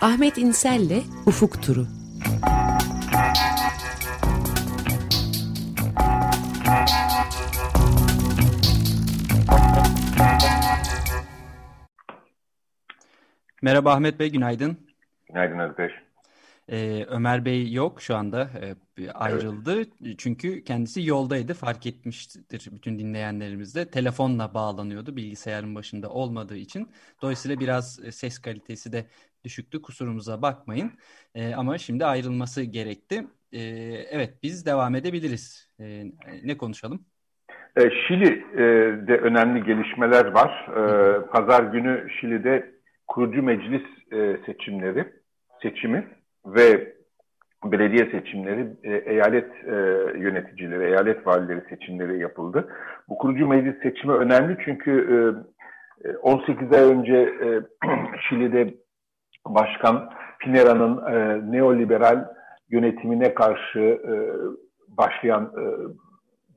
Ahmet İnsel'le Ufuk Turu. Merhaba Ahmet Bey, günaydın. Günaydın Özdeş. Ee, Ömer Bey yok şu anda ee, ayrıldı evet. çünkü kendisi yoldaydı fark etmiştir bütün dinleyenlerimiz de telefonla bağlanıyordu bilgisayarın başında olmadığı için dolayısıyla biraz e, ses kalitesi de düşüktü kusurumuza bakmayın. Ee, ama şimdi ayrılması gerekti. Ee, evet biz devam edebiliriz. Ee, ne konuşalım? Ee, Şili'de önemli gelişmeler var. Ee, pazar günü Şili'de kurucu meclis e, seçimleri seçimi ve belediye seçimleri, e, eyalet e, yöneticileri, eyalet valileri seçimleri yapıldı. Bu kurucu meclis seçimi önemli çünkü e, 18 ay önce e, Şili'de Başkan Pinera'nın e, neoliberal yönetimine karşı e, başlayan e,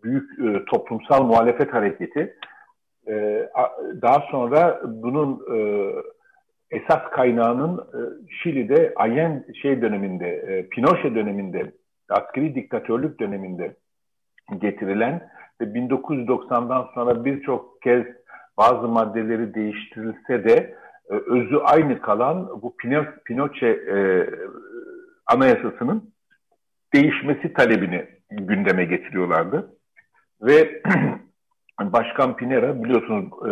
büyük e, toplumsal muhalefet hareketi e, daha sonra bunun e, esas kaynağının e, Şili'de Allen şey döneminde, e, Pinochet döneminde, askeri diktatörlük döneminde getirilen ve 1990'dan sonra birçok kez bazı maddeleri değiştirilse de e, özü aynı kalan bu Pinochet e, anayasasının değişmesi talebini gündeme getiriyorlardı. Ve Başkan Pinera biliyorsunuz e,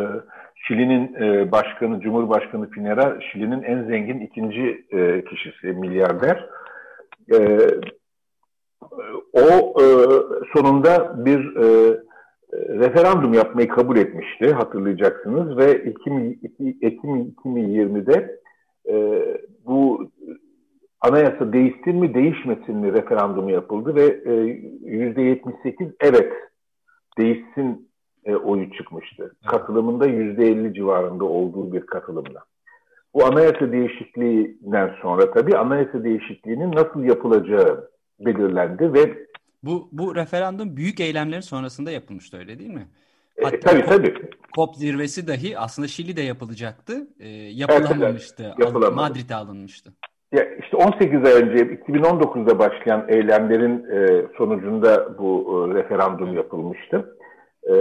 Şili'nin e, başkanı, Cumhurbaşkanı Pinera, Şili'nin en zengin ikinci e, kişisi, milyarder. E, o e, sonunda bir e, referandum yapmayı kabul etmişti, hatırlayacaksınız. Ve Ekim, Ekim 2020'de e, bu anayasa değişsin mi, değişmesin mi referandumu yapıldı ve e, %78 evet değişsin e, oyu çıkmıştı. Katılımında yüzde elli civarında olduğu bir katılımla. Bu anayasa değişikliğinden sonra tabii anayasa değişikliğinin nasıl yapılacağı belirlendi ve bu bu referandum büyük eylemlerin sonrasında yapılmıştı öyle değil mi? E, Hatta e, tabii, tabii. COP zirvesi dahi aslında Şili'de yapılacaktı. E, yapılamamıştı. Evet, evet, Madrid'e alınmıştı. Ya işte 18 ay önce 2019'da başlayan eylemlerin e, sonucunda bu e, referandum yapılmıştı. E,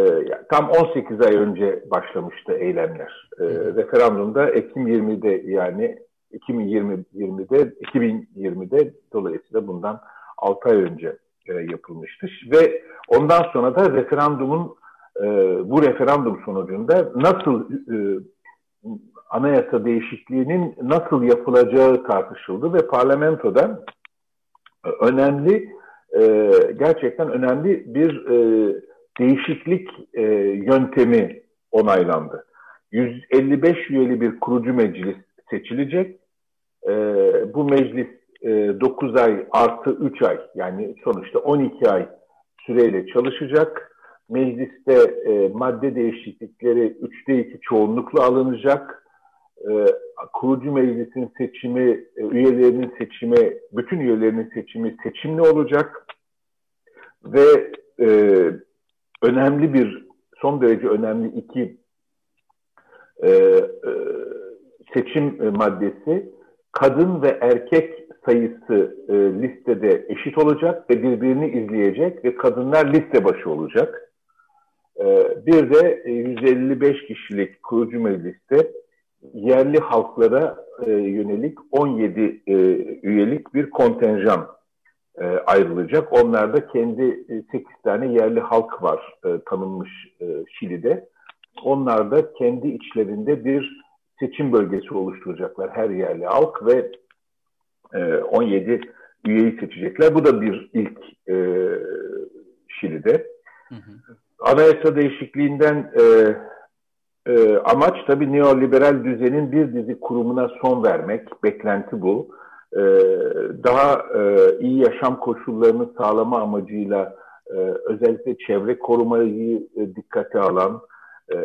tam 18 ay önce başlamıştı eylemler. E, referandumda Ekim 20'de yani 2020'de 2020'de dolayısıyla bundan 6 ay önce yapılmıştı. Ve ondan sonra da referandumun e, bu referandum sonucunda nasıl e, anayasa değişikliğinin nasıl yapılacağı tartışıldı ve parlamentoda önemli e, gerçekten önemli bir değişiklik yöntemi onaylandı. 155 üyeli bir kurucu meclis seçilecek. Bu meclis 9 ay artı 3 ay yani sonuçta 12 ay süreyle çalışacak. Mecliste e, madde değişiklikleri 3'te 2 çoğunlukla alınacak. E, kurucu meclisin seçimi, e, üyelerinin seçimi, bütün üyelerinin seçimi seçimli olacak. Ve e, önemli bir, son derece önemli iki e, e, seçim maddesi kadın ve erkek sayısı e, listede eşit olacak ve birbirini izleyecek ve kadınlar liste başı olacak. E, bir de 155 kişilik kurucu mecliste yerli halklara e, yönelik 17 e, üyelik bir kontenjan e, ayrılacak. Onlarda kendi e, 8 tane yerli halk var e, tanınmış e, Şili'de. Onlar da kendi içlerinde bir seçim bölgesi oluşturacaklar her yerli halk ve e, 17 üyeyi seçecekler. Bu da bir ilk e, Şili'de. Hı hı. Anayasa değişikliğinden e, e, amaç tabii neoliberal düzenin bir dizi kurumuna son vermek. Beklenti bu. E, daha e, iyi yaşam koşullarını sağlama amacıyla e, özellikle çevre korumayı dikkate alan,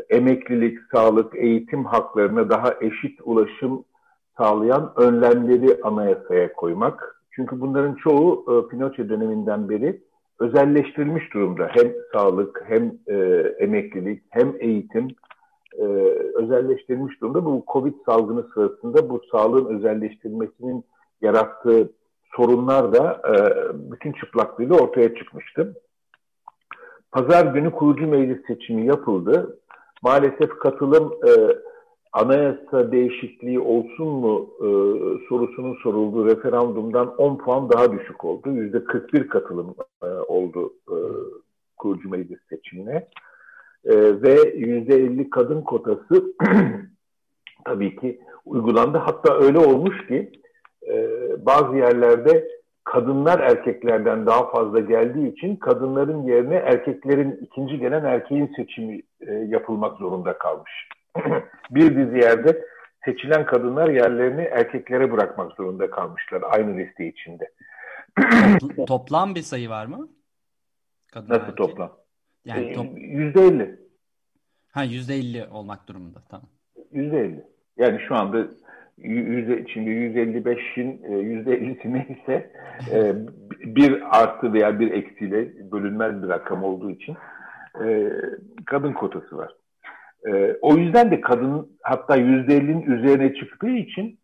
emeklilik, sağlık, eğitim haklarına daha eşit ulaşım sağlayan önlemleri anayasaya koymak. Çünkü bunların çoğu Pinochet döneminden beri özelleştirilmiş durumda. Hem sağlık, hem emeklilik, hem eğitim e, özelleştirilmiş durumda. Bu Covid salgını sırasında bu sağlığın özelleştirilmesinin yarattığı sorunlar da e, bütün çıplaklığıyla ortaya çıkmıştı. Pazar günü kurucu meclis seçimi yapıldı. Maalesef katılım e, anayasa değişikliği olsun mu e, sorusunun sorulduğu referandumdan 10 puan daha düşük oldu. %41 katılım e, oldu e, kurucu meclis seçimine. E, ve %50 kadın kotası tabii ki uygulandı. Hatta öyle olmuş ki e, bazı yerlerde kadınlar erkeklerden daha fazla geldiği için kadınların yerine erkeklerin ikinci gelen erkeğin seçimi e, yapılmak zorunda kalmış. bir dizi yerde seçilen kadınlar yerlerini erkeklere bırakmak zorunda kalmışlar aynı liste içinde. toplam bir sayı var mı? Kadın Nasıl erkek? toplam? Yani e, top... Yüzde elli. Ha yüzde elli olmak durumunda tamam. Yüzde elli. Yani şu anda yüzde, şimdi 155'in yüzde 50'si neyse e, bir artı veya bir eksiyle bölünmez bir rakam olduğu için e, kadın kotası var. E, o yüzden de kadın hatta yüzde 50'nin üzerine çıktığı için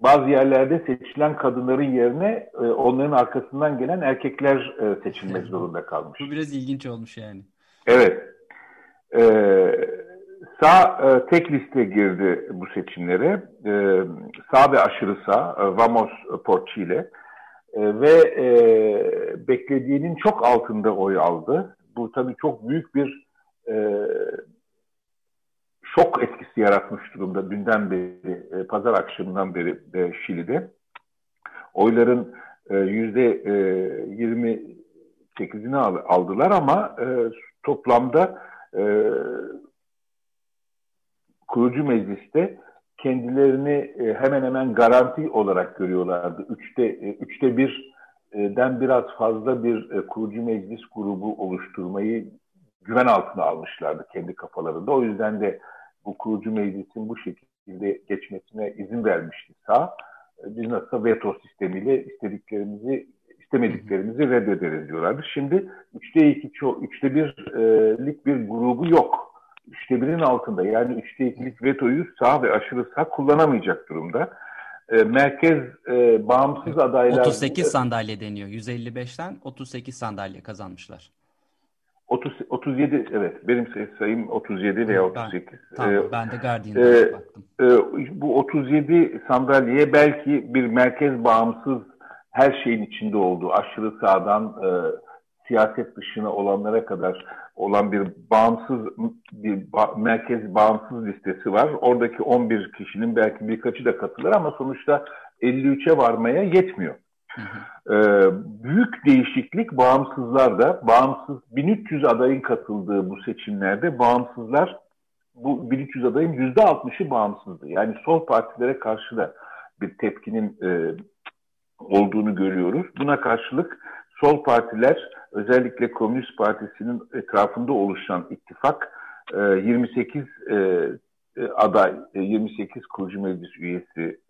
bazı yerlerde seçilen kadınların yerine e, onların arkasından gelen erkekler e, seçilmek zorunda kalmış. Bu biraz ilginç olmuş yani. Evet. E, sağ e, tek liste girdi bu seçimlere. E, sağ ve aşırı sağ, e, Vamos Porçile e, ve e, beklediğinin çok altında oy aldı. Bu tabii çok büyük bir e, şok etkisi yaratmış durumda dünden beri, e, pazar akşamından beri e, Şili'de. Oyların e, yüzde e, 28'ini aldılar ama e, toplamda e, kurucu mecliste kendilerini e, hemen hemen garanti olarak görüyorlardı. Üçte, e, üçte birden biraz fazla bir kurucu meclis grubu oluşturmayı güven altına almışlardı kendi kafalarında. O yüzden de bu kurucu meclisin bu şekilde geçmesine izin vermişti sağ. Biz nasıl veto sistemiyle istediklerimizi istemediklerimizi reddederiz diyorlardı. Şimdi üçte iki, üçte birlik bir grubu yok. Üçte birin altında yani üçte ikilik vetoyu sağ ve aşırı sağ kullanamayacak durumda. merkez e, bağımsız adaylar... 38 sandalye deniyor. 155'ten 38 sandalye kazanmışlar. 30, 37 evet benim sayım 37 veya 38. Ben, tamam ee, ben de Guardian'da e, baktım. E, bu 37 sandalyeye belki bir merkez bağımsız her şeyin içinde olduğu aşırı sağdan e, siyaset dışına olanlara kadar olan bir bağımsız bir ba merkez bağımsız listesi var. Oradaki 11 kişinin belki birkaçı da katılır ama sonuçta 53'e varmaya yetmiyor. Ee, büyük değişiklik bağımsızlar da bağımsız 1300 adayın katıldığı bu seçimlerde bağımsızlar bu 1300 adayın %60'ı bağımsızdı. Yani sol partilere karşı da bir tepkinin e, olduğunu görüyoruz. Buna karşılık sol partiler özellikle Komünist Partisi'nin etrafında oluşan ittifak e, 28 e, e, aday, e, 28 kurucu meclis üyesi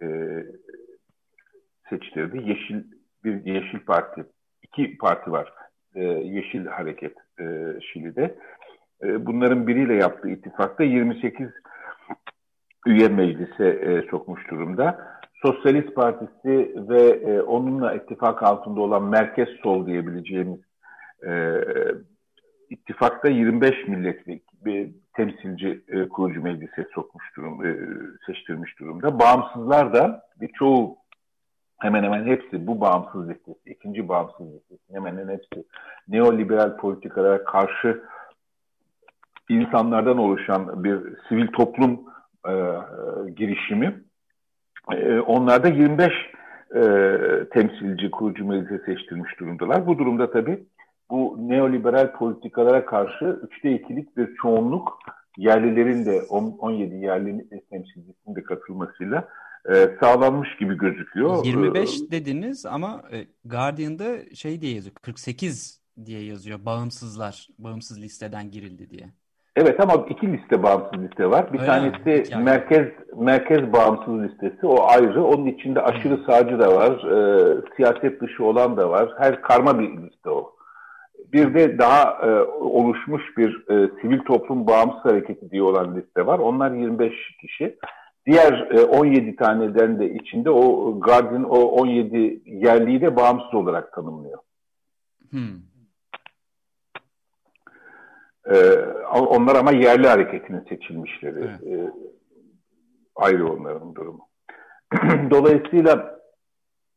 seçtirdi. Yeşil bir Yeşil Parti, iki parti var. E, Yeşil Hareket e, Şili'de. E, bunların biriyle yaptığı ittifakta 28 üye meclise e, sokmuş durumda. Sosyalist Partisi ve e, onunla ittifak altında olan merkez sol diyebileceğimiz e, ittifakta 25 milletvekili temsilci e, kurucu meclise sokmuş durum, e, seçtirmiş durumda. Bağımsızlar da birçoğu hemen hemen hepsi bu bağımsız listesi, ikinci bağımsız listesi hemen hemen hepsi neoliberal politikalara karşı insanlardan oluşan bir sivil toplum e, girişimi. E, onlar da 25 e, temsilci kurucu meclise seçtirmiş durumdalar. Bu durumda tabii bu neoliberal politikalara karşı üçte ikilik bir çoğunluk yerlilerin de 17 yerli temsilcisinin de katılmasıyla e, sağlanmış gibi gözüküyor. 25 ee, dediniz ama e, Guardian'da şey diye yazıyor 48 diye yazıyor bağımsızlar bağımsız listeden girildi diye. Evet ama iki liste bağımsız liste var. Bir Öyle tanesi mi? merkez merkez bağımsız listesi o ayrı. Onun içinde aşırı sağcı da var. E, siyaset dışı olan da var. Her karma bir liste o. Bir de daha e, oluşmuş bir e, sivil toplum bağımsız hareketi diye olan liste var. Onlar 25 kişi. Diğer e, 17 taneden de içinde o Guardian o 17 yerliyi de bağımsız olarak tanımlıyor. Hmm. E, onlar ama yerli hareketinin seçilmişleri. Evet. E, ayrı onların durumu. Dolayısıyla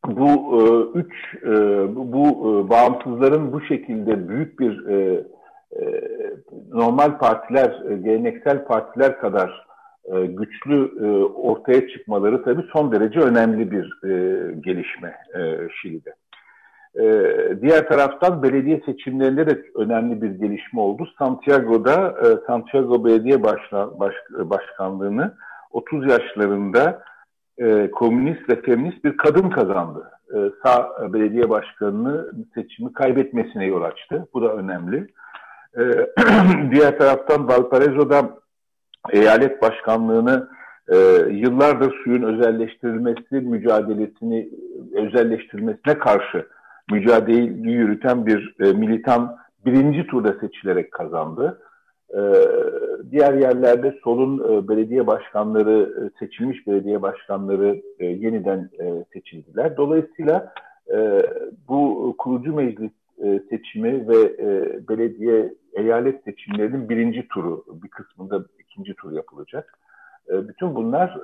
bu e, üç e, bu, bu e, bağımsızların bu şekilde büyük bir e, e, normal partiler, e, geleneksel partiler kadar e, güçlü e, ortaya çıkmaları tabii son derece önemli bir e, gelişme Şili'de. Diğer taraftan belediye seçimlerinde de önemli bir gelişme oldu. Santiago'da Santiago Belediye Başkanlığı'nı 30 yaşlarında komünist ve feminist bir kadın kazandı. Sağ belediye başkanını seçimi kaybetmesine yol açtı. Bu da önemli. Diğer taraftan Valparaiso'da eyalet başkanlığını e, yıllardır suyun özelleştirilmesi mücadelesini özelleştirilmesine karşı mücadeleyi yürüten bir e, militan birinci turda seçilerek kazandı. Ee, diğer yerlerde solun e, belediye başkanları, e, seçilmiş belediye başkanları e, yeniden seçildiler. Dolayısıyla bu kurucu meclis seçimi ve belediye eyalet seçimlerinin birinci turu, bir kısmında ikinci tur yapılacak. Bütün bunlar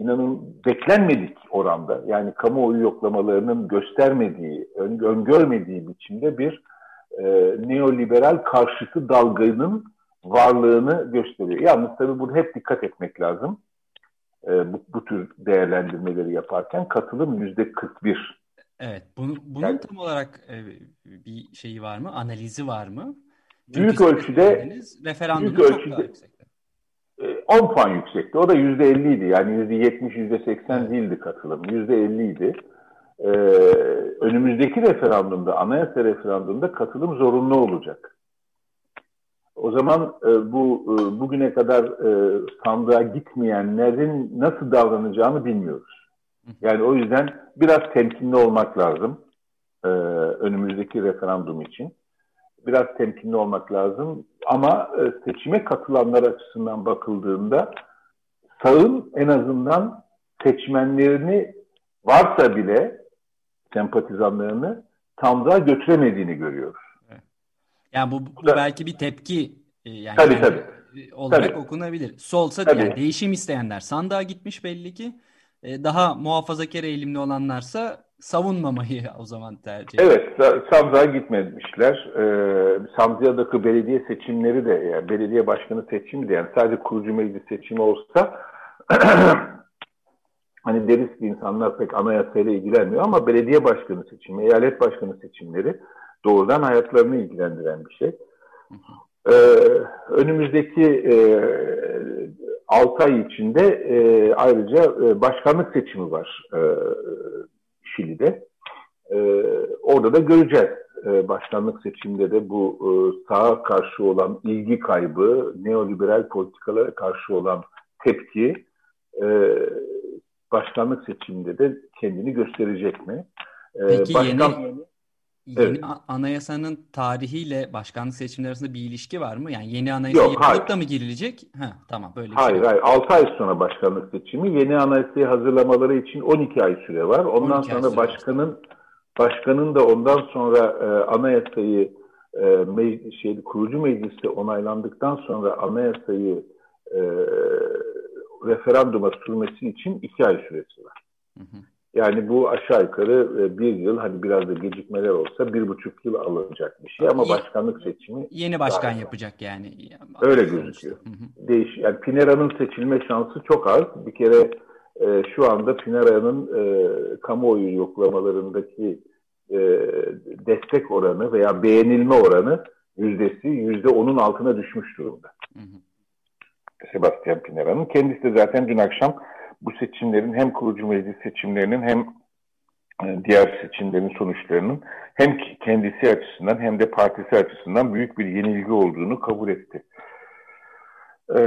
inanın beklenmedik oranda yani kamuoyu yoklamalarının göstermediği, öngörmediği biçimde bir e, neoliberal karşıtı dalganın varlığını gösteriyor. Yalnız tabii burada hep dikkat etmek lazım. E, bu, bu tür değerlendirmeleri yaparken katılım yüzde 41. Evet. Bunu, bunun yani, tam olarak e, bir şeyi var mı? Analizi var mı? Çünkü büyük ölçüde referandumda büyük çok daha yüksekti. 10 e, puan yüksekti. O da yüzde 50 idi. Yani yüzde 70, yüzde 80 değildi katılım. Yüzde 50 idi e, önümüzdeki referandumda, anayasa referandumda katılım zorunlu olacak. O zaman e, bu e, bugüne kadar e, sandığa gitmeyenlerin nasıl davranacağını bilmiyoruz. Yani o yüzden biraz temkinli olmak lazım e, önümüzdeki referandum için. Biraz temkinli olmak lazım ama e, seçime katılanlar açısından bakıldığında sağın en azından seçmenlerini varsa bile sempatizanlarını sandığa götüremediğini görüyoruz. Yani bu, bu belki bir tepki e, yani tabii, yani tabii. Olarak tabii. okunabilir. Solsa tabii. yani değişim isteyenler sandığa gitmiş belli ki. E, daha muhafazakar eğilimli olanlarsa savunmamayı o zaman tercih ediyor. Evet, sandığa gitmemişler. Sandık'taki belediye seçimleri de, yani belediye başkanı seçimi de yani sadece kurucu meclis seçimi olsa hani deriz ki insanlar pek anayasayla ilgilenmiyor ama belediye başkanı seçimi, eyalet başkanı seçimleri doğrudan hayatlarını ilgilendiren bir şey. Ee, önümüzdeki e, 6 ay içinde e, ayrıca e, başkanlık seçimi var e, Şili'de. E, orada da göreceğiz. E, başkanlık seçiminde de bu e, sağa karşı olan ilgi kaybı, neoliberal politikalara karşı olan tepki e, başkanlık seçiminde de kendini gösterecek mi? Ee, Peki başkan... yeni, yeni evet. anayasanın tarihiyle başkanlık seçimleri arasında bir ilişki var mı? Yani yeni anayasa Yok, yapılıp da mı girilecek? Ha, tamam böyle bir Hayır şey. hayır 6 ay sonra başkanlık seçimi yeni anayasayı hazırlamaları için 12 ay süre var. Ondan sonra başkanın var. başkanın da ondan sonra e, anayasayı e, me şey, kurucu mecliste onaylandıktan sonra anayasayı e, referanduma sürmesi için iki ay süresi var. Hı hı. Yani bu aşağı yukarı e, bir yıl, hani biraz da gecikmeler olsa bir buçuk yıl alınacak bir şey ama başkanlık seçimi... Yeni başkan yapacak yani. Öyle gözüküyor. Hı hı. Değiş, yani Pinera'nın seçilme şansı çok az. Bir kere e, şu anda Pinera'nın e, kamuoyu yoklamalarındaki e, destek oranı veya beğenilme oranı yüzdesi yüzde onun altına düşmüş durumda. Hı hı. Sebastian Pinera'nın. Kendisi de zaten dün akşam bu seçimlerin hem kurucu meclis seçimlerinin hem e, diğer seçimlerin sonuçlarının hem kendisi açısından hem de partisi açısından büyük bir yenilgi olduğunu kabul etti. Ee,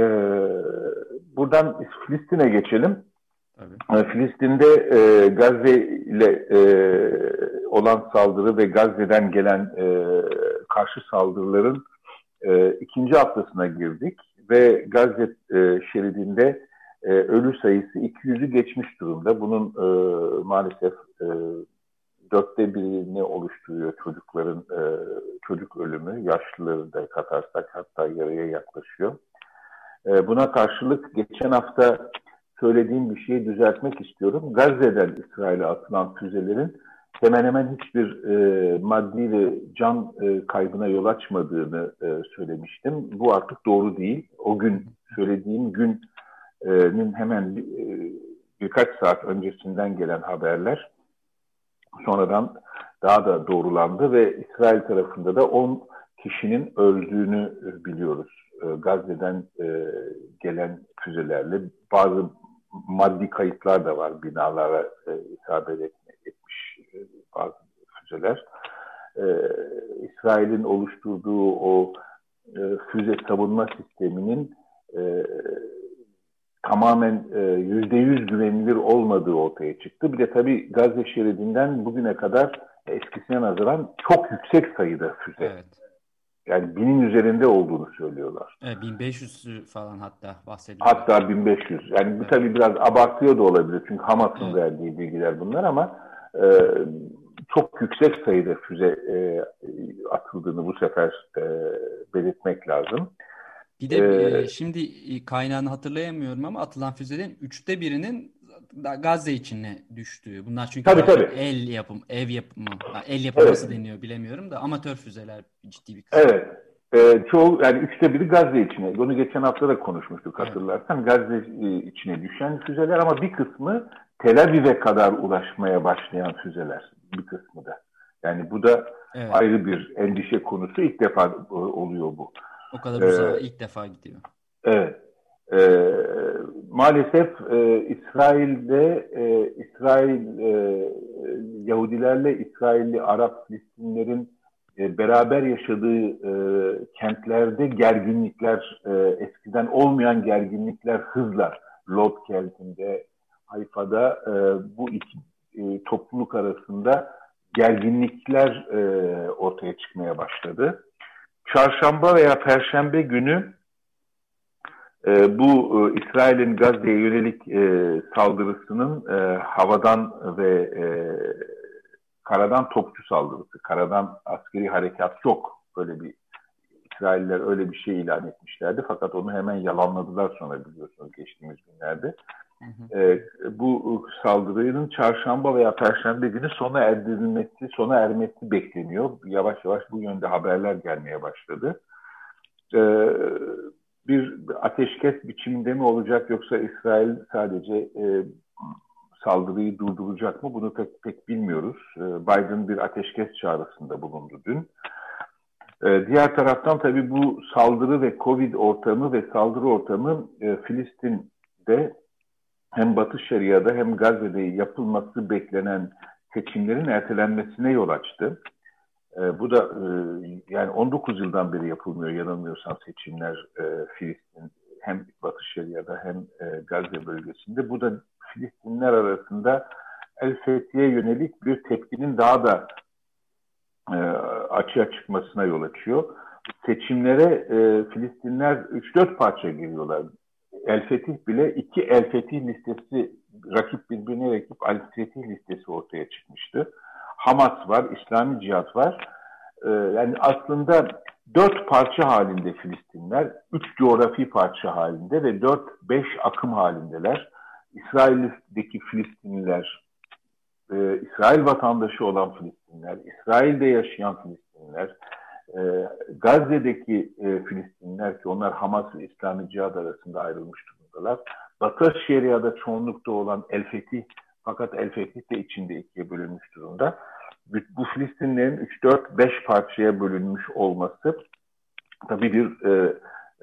buradan Filistin'e geçelim. Tabii. E, Filistin'de e, Gazze ile e, olan saldırı ve Gazze'den gelen e, karşı saldırıların e, ikinci haftasına girdik ve Gazze e, şeridinde e, ölü sayısı 200'ü geçmiş durumda. Bunun e, maalesef e, dörtte birini oluşturuyor çocukların e, çocuk ölümü. Yaşlıları da katarsak hatta yarıya yaklaşıyor. E, buna karşılık geçen hafta söylediğim bir şeyi düzeltmek istiyorum. Gazze'den İsrail'e atılan füzelerin hemen hemen hiçbir e, maddi ve can e, kaybına yol açmadığını e, söylemiştim. Bu artık doğru değil. O gün söylediğim günün hemen e, birkaç saat öncesinden gelen haberler sonradan daha da doğrulandı ve İsrail tarafında da 10 kişinin öldüğünü biliyoruz. E, Gazze'den e, gelen füzelerle bazı maddi kayıtlar da var binalara e, isabet etmiş e, bazı füzeler. E, İsrail'in oluşturduğu o e, füze savunma sisteminin e, tamamen e, yüzde yüz güvenilir olmadığı ortaya çıktı. Bir de tabii Gazze şeridinden bugüne kadar eskisine nazaran çok yüksek sayıda füze. Evet. Yani binin üzerinde olduğunu söylüyorlar. Evet, 1500 falan hatta bahsediyor. Hatta 1500. Yani evet. bu tabii biraz abartıyor da olabilir. Çünkü Hamas'ın evet. verdiği bilgiler bunlar ama e, çok yüksek sayıda füze e, atıldığını bu sefer e, belirtmek lazım. Bir de ee, şimdi kaynağını hatırlayamıyorum ama atılan füzelerin üçte birinin Gazze içine düştüğü. Bunlar çünkü tabii, tabii. el yapım, ev yapımı, el yapımı evet. deniyor bilemiyorum da amatör füzeler ciddi bir kısmı. Evet. Ee, çoğu yani üçte biri Gazze içine. Bunu geçen hafta da konuşmuştuk hatırlarsan. Evet. Gazze içine düşen füzeler ama bir kısmı Tel Aviv'e kadar ulaşmaya başlayan füzeler. Bir kısmı da. Yani bu da evet. ayrı bir endişe konusu. İlk defa e, oluyor bu. O kadar uzağa ee, ilk defa gidiyor. Evet. E, maalesef e, İsrail'de e, İsrail e, Yahudilerle İsrailli Arap Filistinlerin e, beraber yaşadığı e, kentlerde gerginlikler e, eskiden olmayan gerginlikler hızla Lod kentinde Hayfa'da e, bu iki e, topluluk arasında gerginlikler e, ortaya çıkmaya başladı. Çarşamba veya Perşembe günü e, bu e, İsrail'in Gazze'ye yönelik e, saldırısının e, havadan ve e, karadan topçu saldırısı, karadan askeri harekat yok. Böyle bir İsrailler öyle bir şey ilan etmişlerdi fakat onu hemen yalanladılar sonra biliyorsunuz geçtiğimiz günlerde. Hı. E, bu saldırının çarşamba veya perşembe günü sona erdirilmesi, sona ermesi bekleniyor. Yavaş yavaş bu yönde haberler gelmeye başladı. E, bir ateşkes biçiminde mi olacak yoksa İsrail sadece e, saldırıyı durduracak mı bunu pek pek bilmiyoruz. E, Biden bir ateşkes çağrısında bulundu dün. Diğer taraftan tabii bu saldırı ve Covid ortamı ve saldırı ortamı e, Filistin'de hem Batı Şeria'da hem Gazze'de yapılması beklenen seçimlerin ertelenmesine yol açtı. E, bu da e, yani 19 yıldan beri yapılmıyor yanılmıyorsam seçimler e, Filistin hem Batı Şeria'da hem e, Gazze bölgesinde. Bu da Filistinler arasında El Fethi'ye yönelik bir tepkinin daha da e, açığa çıkmasına yol açıyor. Seçimlere e, Filistinler 3-4 parça giriyorlar. El Fetih bile iki El Fetih listesi rakip birbirine rakip El Fetih listesi ortaya çıkmıştı. Hamas var, İslami Cihat var. Ee, yani aslında dört parça halinde Filistinler, üç coğrafi parça halinde ve dört beş akım halindeler. İsrail'deki Filistinliler, e, İsrail vatandaşı olan Filistinler, İsrail'de yaşayan Filistinliler, e, Gazze'deki e, Filistinliler ki onlar Hamas ve İslami Cihad arasında ayrılmış durumdalar. Batı Şeria'da çoğunlukta olan El Fetih fakat El Fetih de içinde ikiye bölünmüş durumda. Bu Filistinlerin 3-4-5 parçaya bölünmüş olması tabii bir e,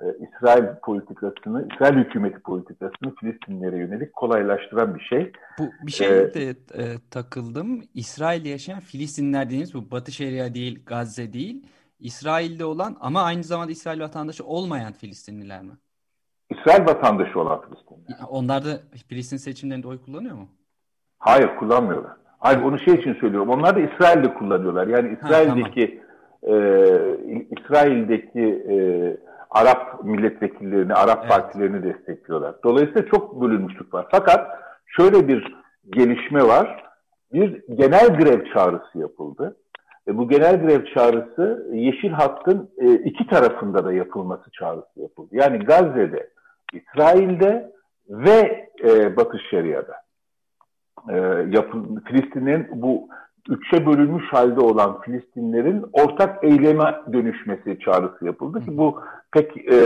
e, İsrail politikasını, İsrail hükümeti politikasını Filistinlere yönelik kolaylaştıran bir şey. Bu bir şey ee, de e, takıldım. İsrail'de yaşayan Filistinler dediğimiz bu Batı Şeria değil, Gazze değil. İsrail'de olan ama aynı zamanda İsrail vatandaşı olmayan Filistinliler mi? İsrail vatandaşı olan Filistinliler. Onlar da Filistin seçimlerinde oy kullanıyor mu? Hayır kullanmıyorlar. Hayır onu şey için söylüyorum. Onlar da İsrail'de kullanıyorlar. Yani İsrail'deki ha, tamam. e, İsrail'deki e, Arap milletvekillerini, Arap evet. partilerini destekliyorlar. Dolayısıyla çok bölünmüşlük var. Fakat şöyle bir gelişme var. Bir genel grev çağrısı yapıldı. E, bu genel grev çağrısı Yeşil Hatt'ın e, iki tarafında da yapılması çağrısı yapıldı. Yani Gazze'de, İsrail'de ve e, Batı Şeria'da. E, yapın, Filistin'in bu üçe bölünmüş halde olan Filistinlerin ortak eyleme dönüşmesi çağrısı yapıldı ki bu pek e,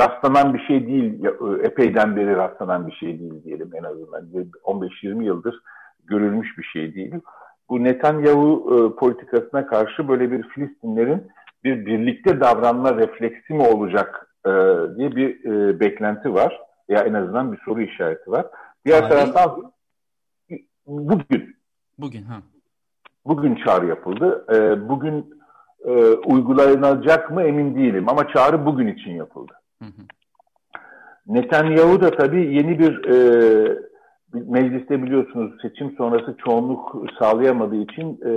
rastlanan bir şey değil, epeyden beri rastlanan bir şey değil diyelim en azından. 15-20 yıldır görülmüş bir şey değil. Bu Netanyahu e, politikasına karşı böyle bir Filistinlerin bir birlikte davranma refleksi mi olacak e, diye bir e, beklenti var. Ya en azından bir soru işareti var. Diğer Tarih. taraftan bugün. Bugün ha. Bugün çağrı yapıldı. E, bugün e, uygulanacak mı emin değilim ama çağrı bugün için yapıldı. Hı hı. Netanyahu da tabii yeni bir e, mecliste biliyorsunuz seçim sonrası çoğunluk sağlayamadığı için e,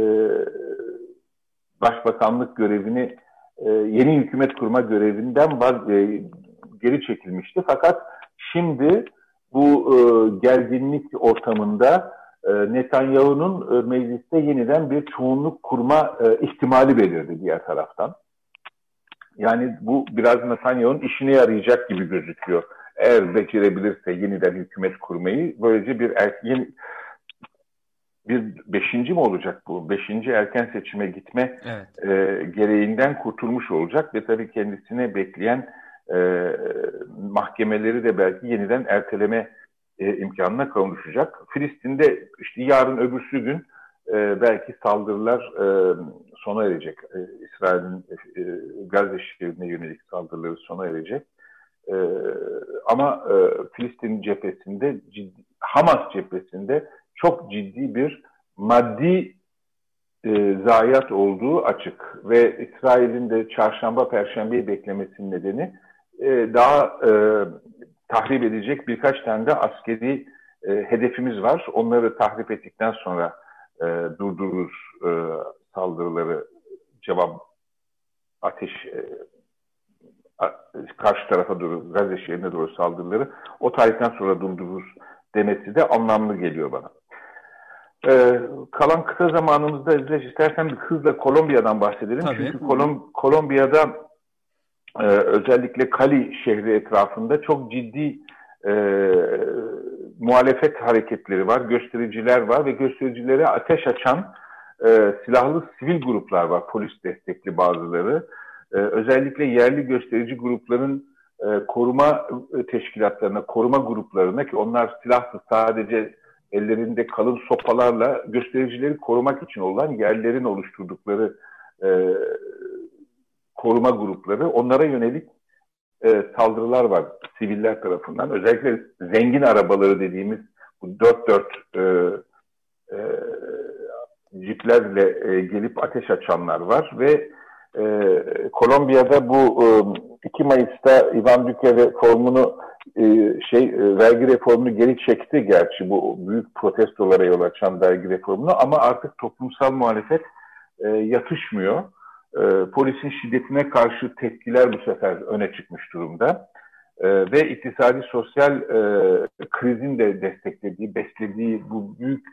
başbakanlık görevini e, yeni hükümet kurma görevinden var, e, geri çekilmişti. Fakat şimdi bu e, gerginlik ortamında e, Netanyahu'nun e, mecliste yeniden bir çoğunluk kurma e, ihtimali belirdi diğer taraftan. Yani bu biraz Netanyahu'nun işine yarayacak gibi gözüküyor. Eğer becerebilirse yeniden hükümet kurmayı böylece bir er, yeni, bir beşinci mi olacak bu? Beşinci erken seçime gitme evet. e, gereğinden kurtulmuş olacak ve tabii kendisine bekleyen e, mahkemeleri de belki yeniden erteleme e, imkanına kavuşacak. Filistin'de işte yarın öbürsü gün e, belki saldırılar e, sona erecek. E, İsrail'in e, Gazze şehrine yönelik saldırıları sona erecek. E, ama e, Filistin cephesinde, ciddi, Hamas cephesinde çok ciddi bir maddi e, zayiat olduğu açık. Ve İsrail'in de çarşamba, perşembeyi beklemesinin nedeni e, daha e, tahrip edecek birkaç tane de askeri e, hedefimiz var. Onları tahrip ettikten sonra e, durdururuz e, saldırıları, cevap ateş e, karşı tarafa doğru, Gazze şehrine doğru saldırıları o tarihten sonra durdururuz demesi de anlamlı geliyor bana. Ee, kalan kısa zamanımızda İzleş istersen bir hızla Kolombiya'dan bahsedelim. Tabii. Çünkü Kolom Kolombiya'da e, özellikle Cali şehri etrafında çok ciddi e, muhalefet hareketleri var, göstericiler var ve göstericilere ateş açan e, silahlı sivil gruplar var, polis destekli bazıları. E, özellikle yerli gösterici grupların e, koruma teşkilatlarına, koruma gruplarına ki onlar silahsız sadece ellerinde kalın sopalarla göstericileri korumak için olan yerlerin oluşturdukları e, koruma grupları onlara yönelik e, saldırılar var siviller tarafından. Özellikle zengin arabaları dediğimiz bu dört dört e, e, ciplerle e, gelip ateş açanlar var ve e, Kolombiya'da bu e, 2 Mayıs'ta Ivan Duque reformunu e, şey e, vergi reformunu geri çekti gerçi bu büyük protestolara yol açan vergi reformunu ama artık toplumsal muhalefet e, yatışmıyor. E, polisin şiddetine karşı tepkiler bu sefer öne çıkmış durumda. E, ve iktisadi sosyal e, krizin de desteklediği, beslediği bu büyük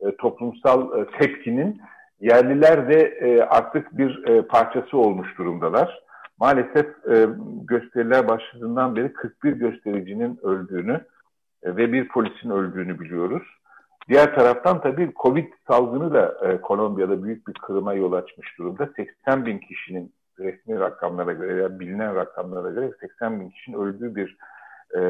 e, toplumsal e, tepkinin yerliler de e, artık bir e, parçası olmuş durumdalar. Maalesef e, gösteriler başladığından beri 41 göstericinin öldüğünü e, ve bir polisin öldüğünü biliyoruz. Diğer taraftan tabii Covid salgını da e, Kolombiya'da büyük bir kırıma yol açmış durumda. 80 bin kişinin resmi rakamlara göre ya bilinen rakamlara göre 80 bin kişinin öldüğü bir e,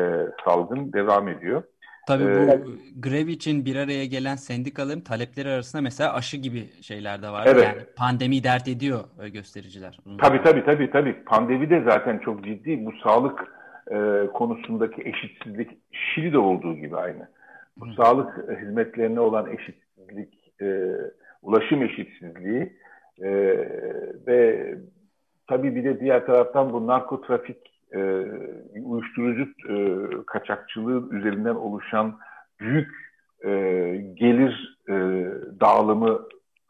salgın devam ediyor. Tabii bu ee, grev için bir araya gelen sendikaların talepleri arasında mesela aşı gibi şeyler de var. Evet. Yani pandemi dert ediyor e, göstericiler. Tabii tabii tabii tabii. Pandemi de zaten çok ciddi. Bu sağlık e, konusundaki eşitsizlik Şili'de olduğu gibi aynı. Bu Hı. sağlık hizmetlerine olan eşitsizlik, e, ulaşım eşitsizliği e, ve tabii bir de diğer taraftan bu narkotrafik e, uyuşturucu e, kaçakçılığı üzerinden oluşan büyük e, gelir e, dağılımı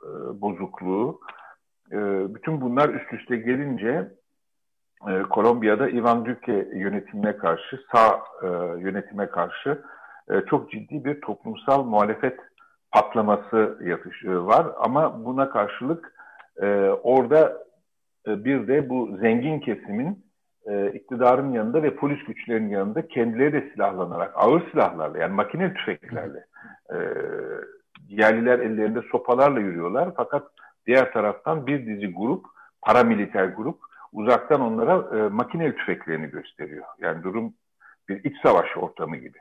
e, bozukluğu, e, bütün bunlar üst üste gelince e, Kolombiya'da Ivan Duque yönetimine karşı, sağ e, yönetime karşı e, çok ciddi bir toplumsal muhalefet patlaması yatış, e, var. Ama buna karşılık e, orada e, bir de bu zengin kesimin e, iktidarın yanında ve polis güçlerinin yanında kendileri de silahlanarak, ağır silahlarla yani makine tüfeklerle e, yerliler ellerinde sopalarla yürüyorlar. Fakat diğer taraftan bir dizi grup, paramiliter grup uzaktan onlara e, makine tüfeklerini gösteriyor. Yani durum bir iç savaş ortamı gibi.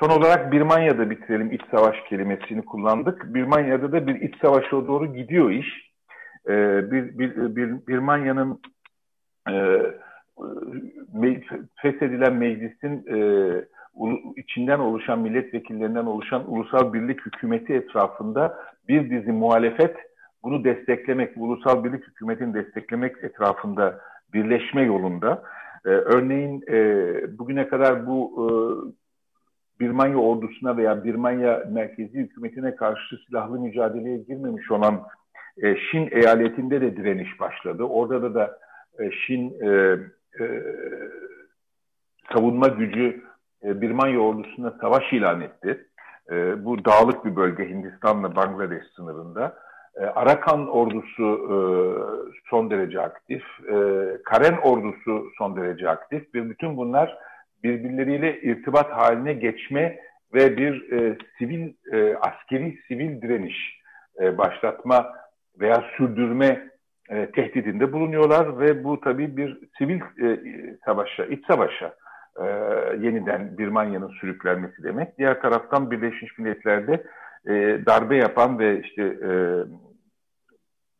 Son olarak Birmanya'da bitirelim iç savaş kelimesini kullandık. Birmanya'da da bir iç savaşa doğru gidiyor iş. Ee, bir, bir, bir, Birmanya'nın e, feshedilen meclisin e, içinden oluşan milletvekillerinden oluşan ulusal birlik hükümeti etrafında bir dizi muhalefet bunu desteklemek, ulusal birlik hükümetini desteklemek etrafında birleşme yolunda. Ee, örneğin e, bugüne kadar bu e, Birmanya ordusuna veya Birmanya merkezi hükümetine karşı silahlı mücadeleye girmemiş olan e, Şin eyaletinde de direniş başladı. Orada da da e, Şin e, e, savunma gücü e, Birmanya ordusuna savaş ilan etti. E, bu dağlık bir bölge Hindistan'la Bangladeş sınırında. E, Arakan ordusu e, son derece aktif. E, Karen ordusu son derece aktif. Ve bütün bunlar birbirleriyle irtibat haline geçme ve bir e, sivil, e, askeri sivil direniş e, başlatma veya sürdürme e, tehdidinde bulunuyorlar ve bu tabii bir sivil e, savaşa, iç savaşa e, yeniden Birmanya'nın sürüklenmesi demek. Diğer taraftan Birleşmiş Milletler'de e, darbe yapan ve işte e,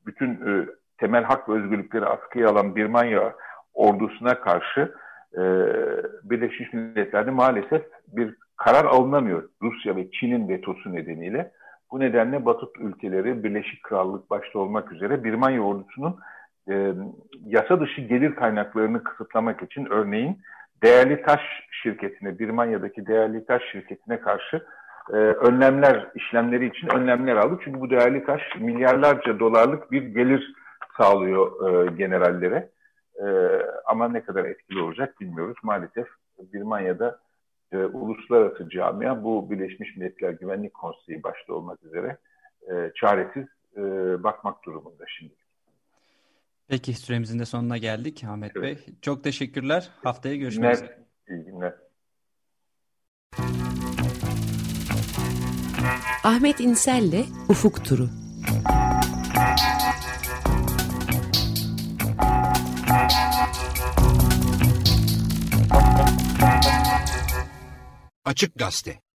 bütün e, temel hak ve özgürlükleri askıya alan Birmanya ordusuna karşı e, Birleşmiş Milletler'de maalesef bir karar alınamıyor Rusya ve Çin'in vetosu nedeniyle. Bu nedenle Batı ülkeleri Birleşik Krallık başta olmak üzere Birmanya ordusunun e, yasa dışı gelir kaynaklarını kısıtlamak için örneğin değerli taş şirketine, Birmanya'daki değerli taş şirketine karşı e, önlemler, işlemleri için önlemler aldı. Çünkü bu değerli taş milyarlarca dolarlık bir gelir sağlıyor e, generallere. E, ama ne kadar etkili olacak bilmiyoruz. Maalesef Birmanya'da e, uluslararası camia bu Birleşmiş Milletler Güvenlik Konseyi başta olmak üzere e, çaresiz e, bakmak durumunda şimdi. Peki süremizin de sonuna geldik Ahmet evet. Bey. Çok teşekkürler. Haftaya görüşmek üzere. İyi günler. Ahmet İnsel'le Ufuk Turu. Açık Gazete